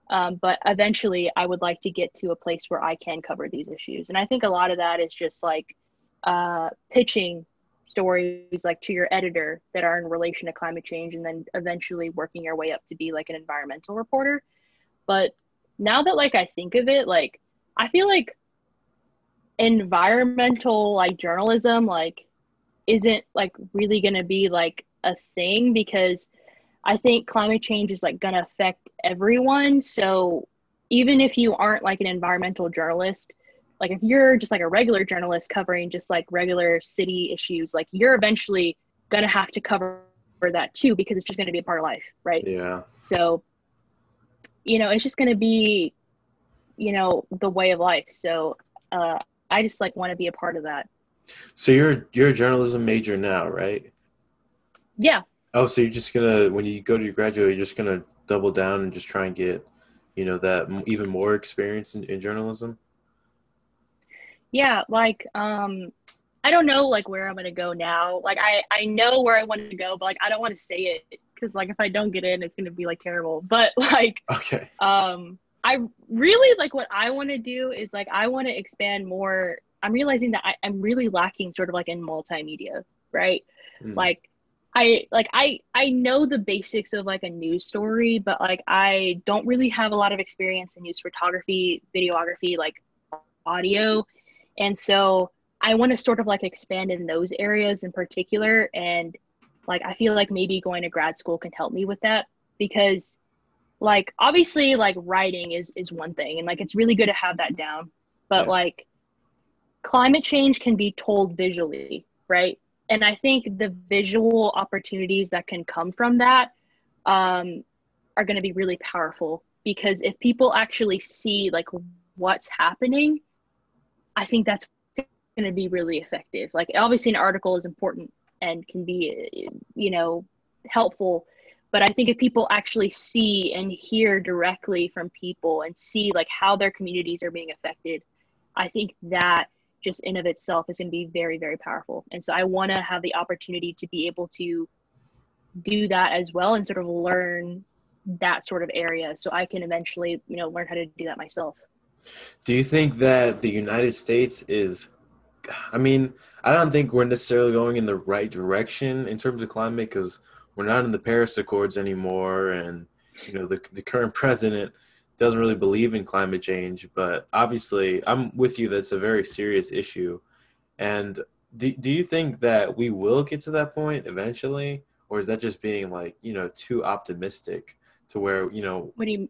um, but eventually I would like to get to a place where I can cover these issues. And I think a lot of that is just like uh, pitching stories like to your editor that are in relation to climate change and then eventually working your way up to be like an environmental reporter. But now that like i think of it like i feel like environmental like journalism like isn't like really going to be like a thing because i think climate change is like going to affect everyone. So even if you aren't like an environmental journalist like if you're just like a regular journalist covering just like regular city issues like you're eventually going to have to cover that too because it's just going to be a part of life right? Yeah. So you know it's just going to be you know the way of life. So uh i just like want to be a part of that. So you're you're a journalism major now right? Yeah oh so you're just gonna when you go to your graduate you're just gonna double down and just try and get you know that even more experience in, in journalism? Yeah like um i don't know like where i'm gonna go now. Like i i know where i want to go but like i don't want to say it because like if i don't get in it's gonna be like terrible. <laughs> But like okay. um i really like what i want to do is like i want to expand more. I'm realizing that I, i'm really lacking sort of like in multimedia right? Mm. like I like I I know the basics of like a news story, but like I don't really have a lot of experience in news photography, videography, like audio. And so I want to sort of like expand in those areas in particular. And like, I feel like maybe going to grad school can help me with that because like obviously like writing is is one thing and like it's really good to have that down but yeah. like climate change can be told visually right and i think the visual opportunities that can come from that um, are going to be really powerful because if people actually see like what's happening I think that's going to be really effective. Like obviously an article is important and can be, you know, helpful. But I think if people actually see and hear directly from people and see like how their communities are being affected, I think that just in of itself is going to be very, very powerful. And so I want to have the opportunity to be able to do that as well and sort of learn that sort of area so I can eventually, you know, learn how to do that myself. Do you think that the United States is I mean, I don't think we're necessarily going in the right direction in terms of climate because we're not in the Paris Accords anymore, and you know the the current president doesn't really believe in climate change. But obviously, I'm with you. That's a very serious issue. And do do you think that we will get to that point eventually, or is that just being like you know too optimistic to where you know? What do you?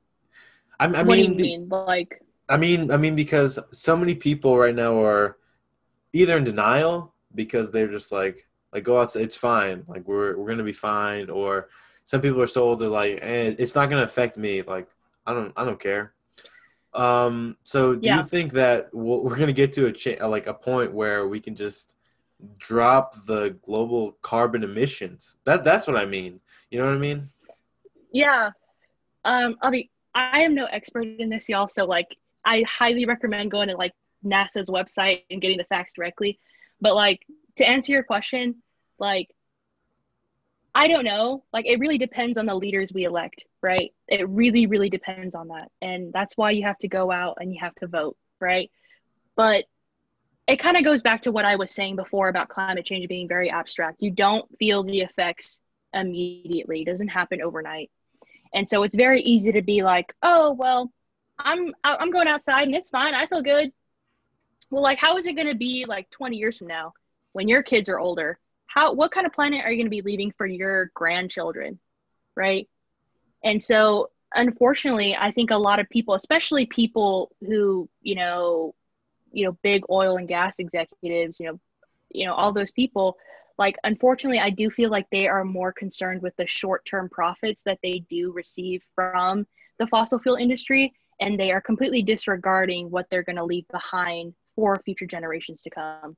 I, I what mean, do you mean? Like I mean, I mean, because so many people right now are either in denial because they're just like, like go out, it's fine, like we're we're gonna be fine, or some people are so old they're like, eh, it's not gonna affect me, like I don't I don't care. Um, so do yeah. you think that we're gonna get to a cha- like a point where we can just drop the global carbon emissions? That that's what I mean. You know what I mean? Yeah. Um, I mean, I am no expert in this, y'all. So like, I highly recommend going to like NASA's website and getting the facts directly. But like to answer your question, like I don't know. Like it really depends on the leaders we elect, right? It really, really depends on that. And that's why you have to go out and you have to vote, right? But it kind of goes back to what I was saying before about climate change being very abstract. You don't feel the effects immediately. It doesn't happen overnight. And so it's very easy to be like, "Oh, well, I'm I'm going outside and it's fine. I feel good. Well, like how is it going to be like 20 years from now when your kids are older? How what kind of planet are you going to be leaving for your grandchildren? Right? And so unfortunately, I think a lot of people, especially people who, you know, you know, big oil and gas executives, you know, you know, all those people like unfortunately i do feel like they are more concerned with the short-term profits that they do receive from the fossil fuel industry and they are completely disregarding what they're going to leave behind for future generations to come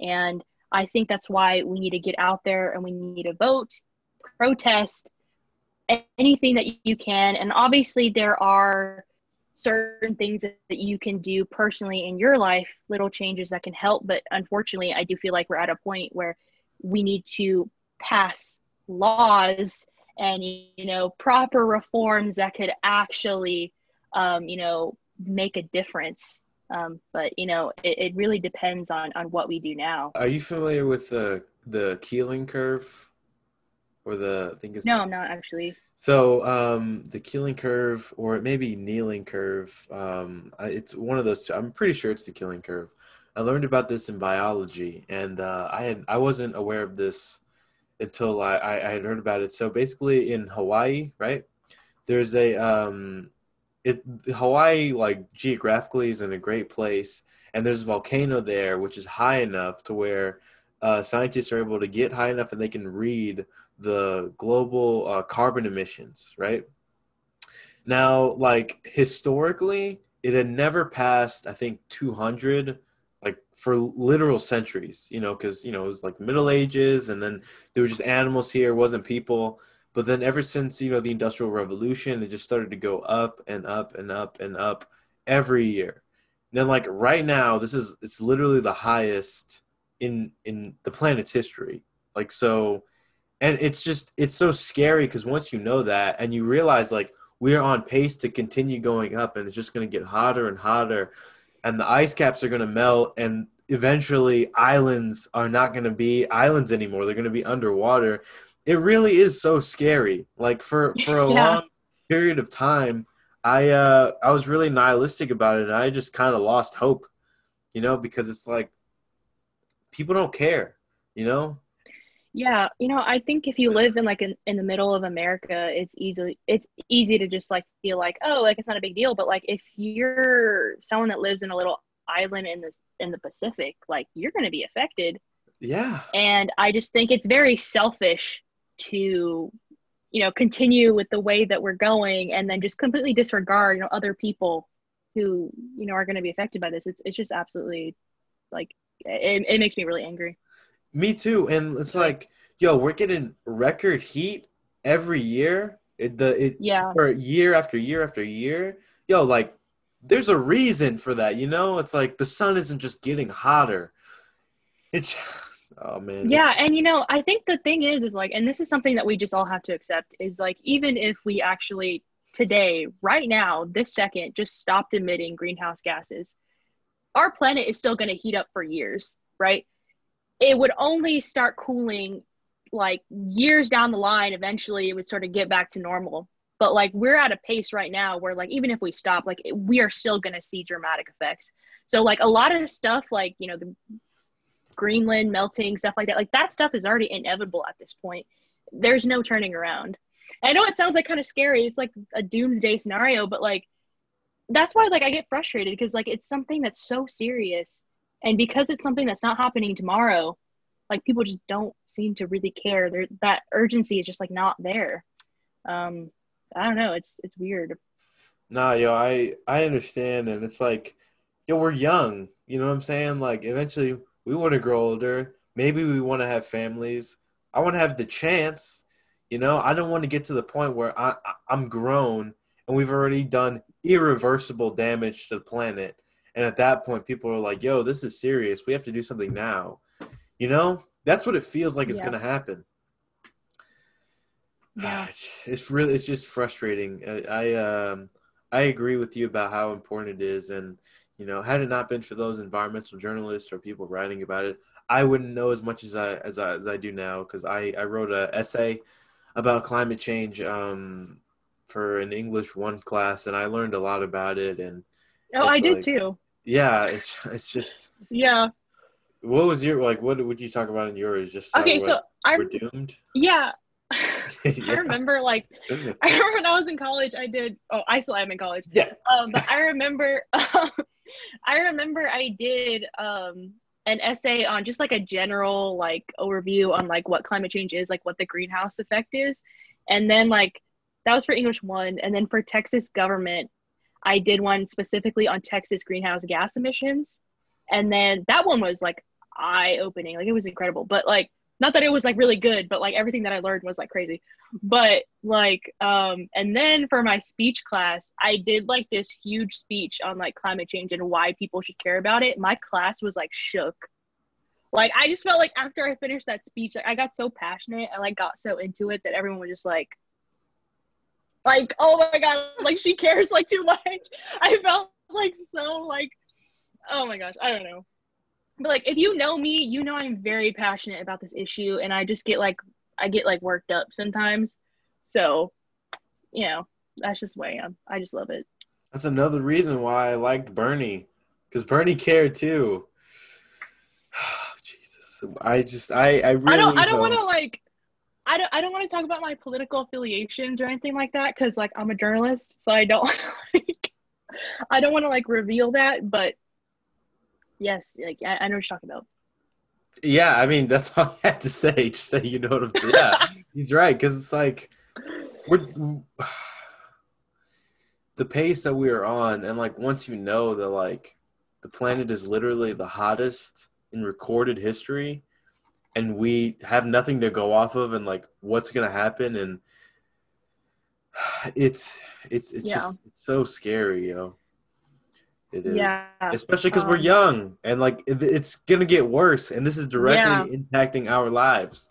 and i think that's why we need to get out there and we need to vote protest anything that you can. And obviously there are certain things that you can do personally in your life little changes that can help. But unfortunately i do feel like we're at a point where we need to pass laws and you know proper reforms that could actually um, you know make a difference um, but you know it, it really depends on on what we do now. Are you familiar with the the keeling curve? Or the I think it's no i'm not actually. So um, the keeling curve or it may be kneeling curve um, it's one of those two i'm pretty sure it's the keeling curve. I learned about this in biology, and uh, I had I wasn't aware of this until I, I, had heard about it. So basically, in Hawaii, right, there's a um, it Hawaii like geographically is in a great place, and there's a volcano there which is high enough to where uh, scientists are able to get high enough and they can read the global uh, carbon emissions, right? Now, like historically, it had never passed, I think, 200 like for literal centuries, you know, because you know it was like Middle Ages, and then there were just animals here, wasn't people. But then ever since you know the Industrial Revolution, it just started to go up and up and up and up every year. And then like right now, this is it's literally the highest in in the planet's history. Like so, and it's just it's so scary because once you know that and you realize like we're on pace to continue going up, and it's just going to get hotter and hotter and the ice caps are going to melt and eventually islands are not going to be islands anymore they're going to be underwater it really is so scary like for for a <laughs> yeah. long period of time i uh i was really nihilistic about it and i just kind of lost hope you know because it's like people don't care you know yeah, you know, I think if you live in like in, in the middle of America, it's easily it's easy to just like feel like, oh, like it's not a big deal. But like if you're someone that lives in a little island in this in the Pacific, like you're gonna be affected. Yeah. And I just think it's very selfish to, you know, continue with the way that we're going and then just completely disregard, you know, other people who, you know, are gonna be affected by this. It's it's just absolutely like it, it makes me really angry. Me too. And it's like, yo, we're getting record heat every year. It, the it, yeah for year after year after year. Yo, like there's a reason for that, you know? It's like the sun isn't just getting hotter. It's <laughs> oh man. Yeah, and you know, I think the thing is is like and this is something that we just all have to accept is like even if we actually today, right now, this second just stopped emitting greenhouse gases, our planet is still going to heat up for years, right? it would only start cooling like years down the line eventually it would sort of get back to normal but like we're at a pace right now where like even if we stop like we are still going to see dramatic effects so like a lot of the stuff like you know the greenland melting stuff like that. Like that stuff is already inevitable at this point. There's no turning around. I know it sounds like kind of scary. It's like a doomsday scenario but like that's why like i get frustrated because like it's something that's so serious. And because it's something that's not happening tomorrow like people just don't seem to really care. There, that urgency is just like not there. Um i don't know. It's it's weird. Nah yo i i understand. And it's like yo we're young. You know what i'm saying? Like eventually we want to grow older maybe we want to have families i want to have the chance you know i don't want to get to the point where i i'm grown and we've already done irreversible damage to the planet and at that point, people are like, yo, this is serious. We have to do something now. You know, that's what it feels like it's yeah. going to happen. Yeah. It's really, it's just frustrating. I, I, um, I agree with you about how important it is. And, you know, had it not been for those environmental journalists or people writing about it, I wouldn't know as much as I, as I, as I do now. Cause I, I wrote an essay about climate change, um, for an English one class and I learned a lot about it. And, Oh, I did too. Yeah, it's it's just yeah. What was your like? What would you talk about in yours? Just okay, so I we're doomed. Yeah. <laughs> <laughs> yeah. I remember like I <laughs> remember when I was in college I did oh I still am in college. Yeah. Um but I remember um, I remember I did um an essay on just like a general like overview on like what climate change is, like what the greenhouse effect is. And then like that was for English one. And then for Texas government, I did one specifically on Texas greenhouse gas emissions. And then that one was like eye opening. Like it was incredible. But like not that it was like really good, but like everything that I learned was like crazy. But like um and then for my speech class, I did like this huge speech on like climate change and why people should care about it. My class was like shook. Like I just felt like after I finished that speech, like I got so passionate and like got so into it that everyone was just like like oh my god, like she cares like too much. <laughs> I felt like so like oh my gosh, I don't know but like if you know me you know i'm very passionate about this issue and i just get like i get like worked up sometimes. So you know that's just the way i am. I just love it. That's another reason why i liked bernie because bernie cared too. <sighs> Jesus. I just i i really i don't i don't want to like I don't, I don't want to talk about my political affiliations or anything like that because like I'm a journalist, so I don't <laughs> like I don't want to like reveal that. But yes, like I, I know what you're talking about. Yeah, I mean that's <laughs> all I had to say. Just say you know what I'm. Yeah, <laughs> he's right because it's like we're <sighs> the pace that we are on, and like once you know that like the planet is literally the hottest in recorded history, and we have nothing to go off of, and like what's gonna happen, and <sighs> it's it's it's yeah. just it's so scary, yo. It is. Yeah. Especially because um, we're young and like it's going to get worse. And this is directly yeah. impacting our lives.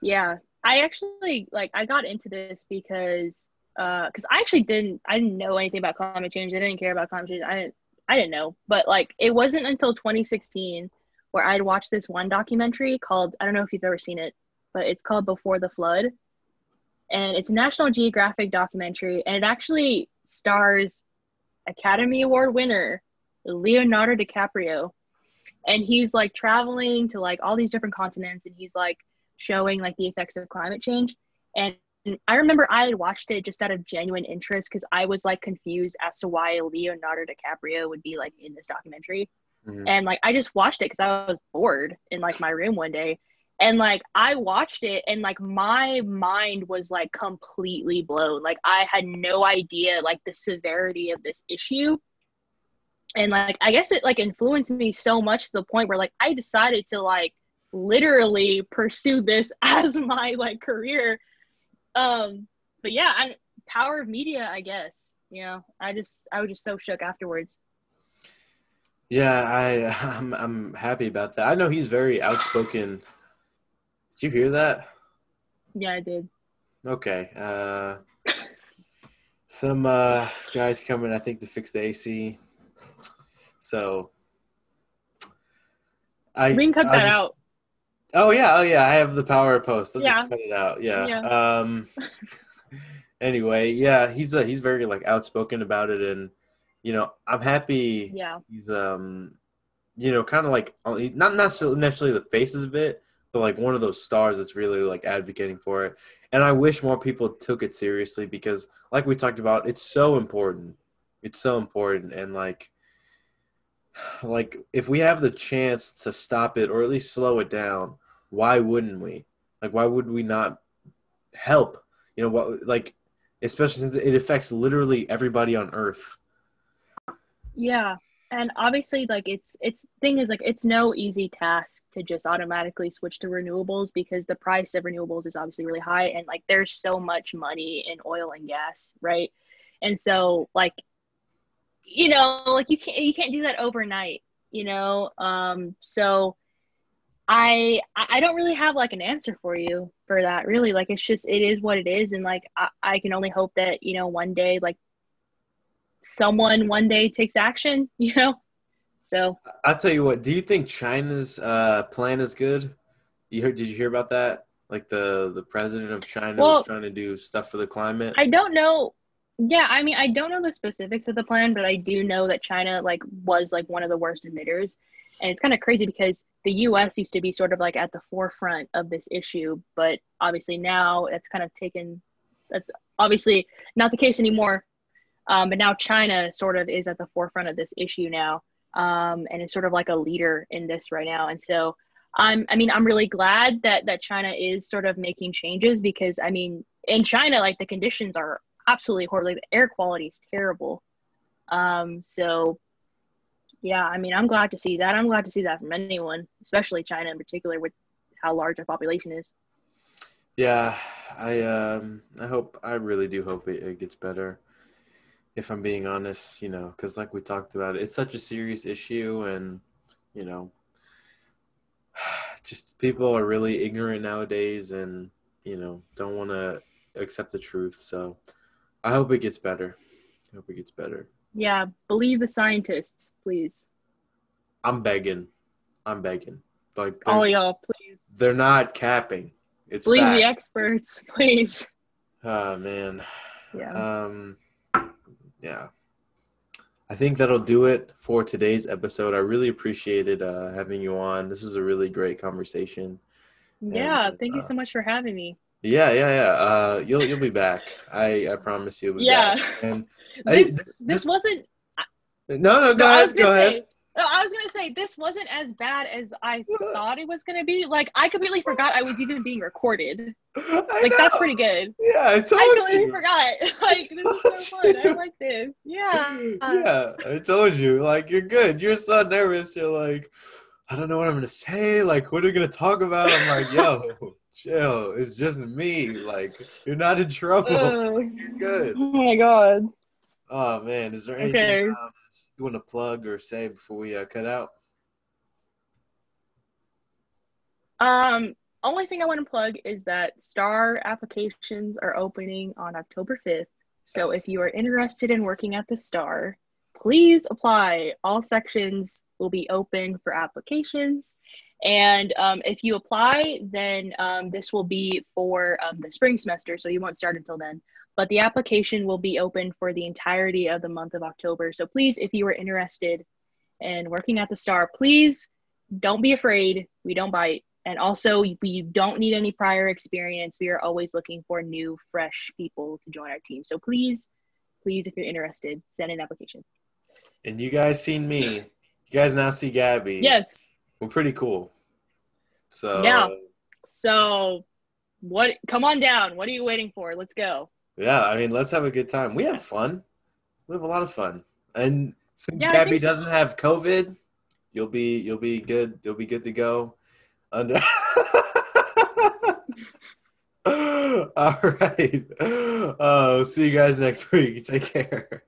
Yeah. I actually, like, I got into this because, uh, because I actually didn't, I didn't know anything about climate change. I didn't care about climate change. I didn't, I didn't know. But like, it wasn't until 2016 where I'd watched this one documentary called, I don't know if you've ever seen it, but it's called Before the Flood. And it's a National Geographic documentary. And it actually stars Academy Award winner Leonardo DiCaprio. And he's like traveling to like all these different continents and he's like showing like the effects of climate change. And I remember I had watched it just out of genuine interest because I was like confused as to why Leonardo DiCaprio would be like in this documentary. Mm-hmm. And like I just watched it because I was bored in like my room one day and like i watched it and like my mind was like completely blown. Like i had no idea like the severity of this issue. And like i guess it like influenced me so much to the point where like i decided to like literally pursue this <laughs> as my like career. Um but yeah I, power of media i guess you know? I just i was just so shook afterwards. Yeah i <laughs> i'm, I'm happy about that. I know he's very outspoken did you hear that? Yeah, I did. Okay. Uh, some uh, guys coming, I think, to fix the AC. So I we can cut I that just, out. Oh yeah, oh yeah. I have the power post. I'll yeah. just cut it out. Yeah. yeah. Um. <laughs> anyway, yeah, he's uh, he's very like outspoken about it, and you know, I'm happy. Yeah. He's um, you know, kind of like he's not necessarily the faces of it, like one of those stars that's really like advocating for it. And I wish more people took it seriously because, like we talked about, it's so important. It's so important, and like, <sighs> like if we have the chance to stop it or at least slow it down, why wouldn't we? Like, why would we not help? You know what? Like, especially since it affects literally everybody on Earth. Yeah, and obviously like it's it's thing is like it's no easy task to just automatically switch to renewables because the price of renewables is obviously really high and like there's so much money in oil and gas right? And so like you know like you can't you can't do that overnight you know? Um so I I don't really have like an answer for you for that really. Like it's just it is what it is. And like I, I can only hope that you know one day like someone one day takes action, <laughs> you know? So I'll tell you what, do you think China's uh, plan is good? You heard did you hear about that? Like the the president of China well, was trying to do stuff for the climate? I don't know. Yeah, I mean I don't know the specifics of the plan, but I do know that China like was like one of the worst emitters. And it's kind of crazy because the US used to be sort of like at the forefront of this issue, but obviously now it's kind of taken that's obviously not the case anymore um, but now China sort of is at the forefront of this issue now. um, and is sort of like a leader in this right now. And so I'm, I mean, I'm really glad that that China is sort of making changes because I mean, in China, like the conditions are absolutely horrible. The air quality is terrible. Um, so yeah, I mean, I'm glad to see that. I'm glad to see that from anyone, especially China in particular, with how large our population is. Yeah, I um, I hope I really do hope it, it gets better. If I'm being honest, you know, because like we talked about, it's such a serious issue, and you know, <sighs> just people are really ignorant nowadays, and you know, don't want to accept the truth. So, I hope it gets better. I hope it gets better. Yeah, believe the scientists, please. I'm begging. I'm begging. Like all y'all, please. They're not capping. It's believe fact. the experts, <laughs> please. Oh man. Yeah. Um yeah. I think that'll do it for today's episode. I really appreciated uh, having you on. This was a really great conversation. Yeah, And, thank you uh, so much for having me. Yeah, yeah, yeah. Uh, you'll you'll be back. I I promise you'll Yeah. back. And <laughs> This, this- this, this- wasn't no, no, go no, I ahead, go gonna ahead. No, I was gonna say this wasn't as bad as I <laughs> thought it was gonna be. Like I completely forgot I was even being recorded. <laughs> I Like that's pretty good. Yeah, I told I completely you. forgot. <laughs> Like this is so fun. I like this. Yeah. yeah, I told you. Like you're good. You're so nervous. You're like, I don't know what I'm gonna say. Like, what are we gonna talk about? I'm like, yo, chill. It's just me. Like, you're not in trouble. You're good. oh my god. Oh man, is there anything Okay. um, you want to plug or say before we uh, cut out? Um, only thing I want to plug is that STAR applications are opening on October 5th. So Yes. if you are interested in working at the STAR, please apply. All sections will be open for applications. And um, if you apply, then um, this will be for um, the spring semester, so you won't start until then. But the application will be open for the entirety of the month of October. So please, if you are interested in working at the STAR, please don't be afraid. We don't bite. And also, we don't need any prior experience. We are always looking for new, fresh people to join our team. So please, please, if you're interested, send an application. And you guys seen me. You guys now see Gabby. Yes. We're pretty cool. So Yeah. So, what? Come on down. What are you waiting for? Let's go. Yeah, I mean, let's have a good time. We have fun. We have a lot of fun. And since Yeah, Gabby so. doesn't have COVID, you'll be you'll be good. You'll be good to go. Under. <laughs> All right. Uh, see you guys next week. Take care.